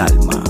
Alma.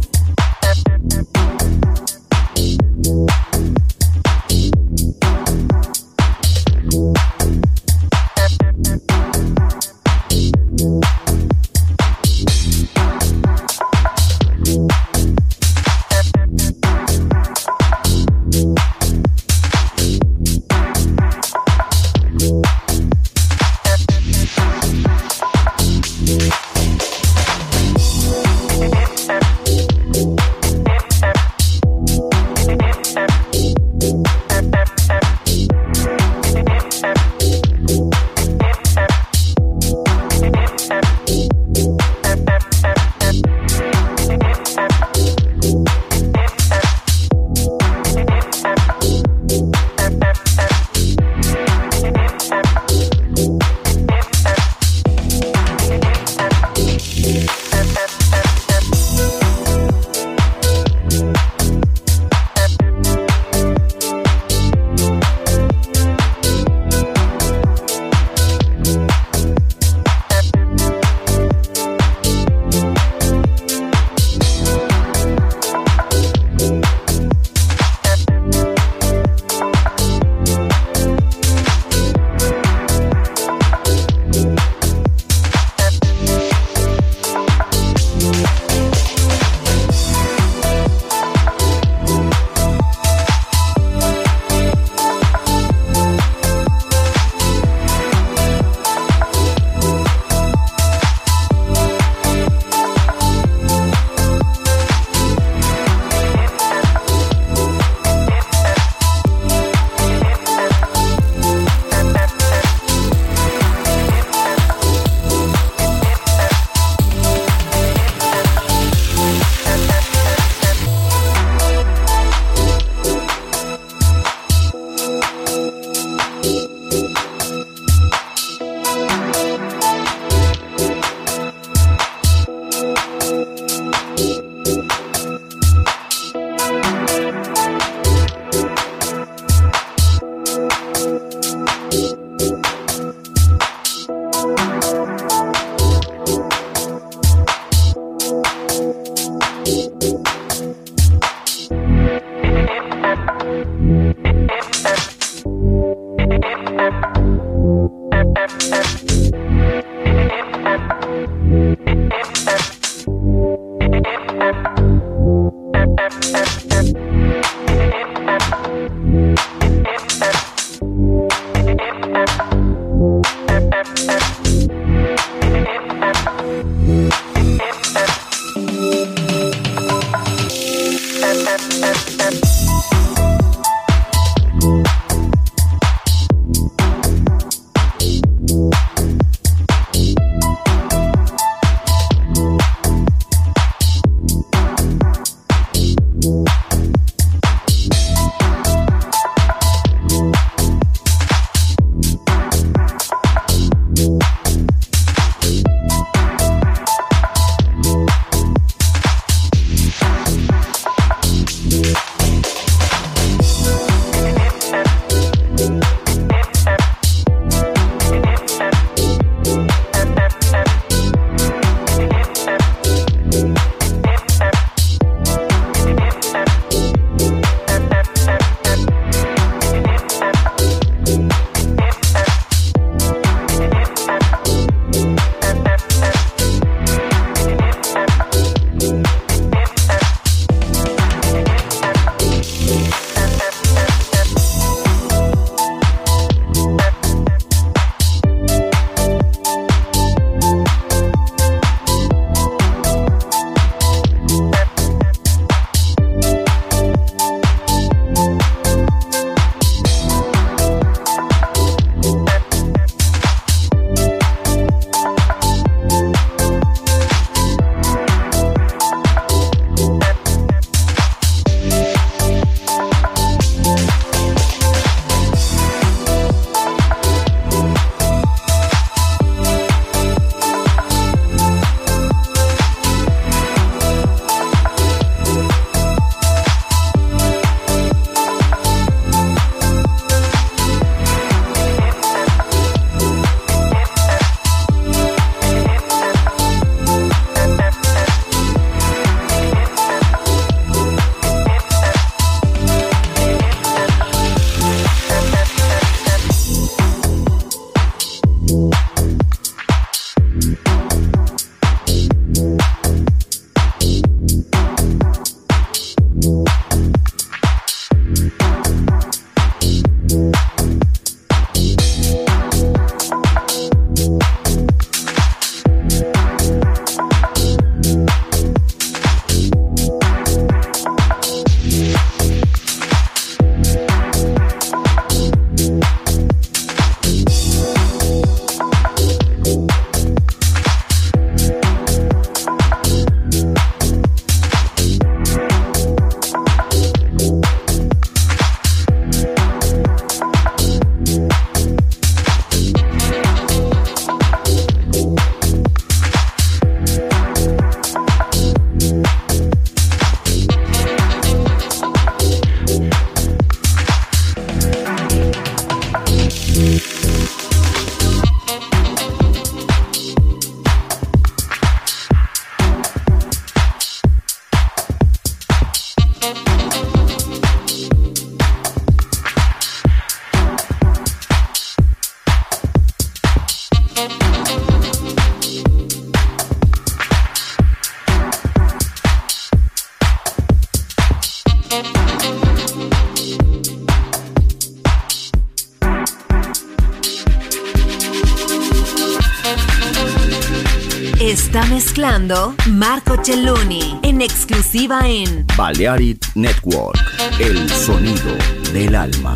Exclusiva en Balearic Network, el sonido del alma.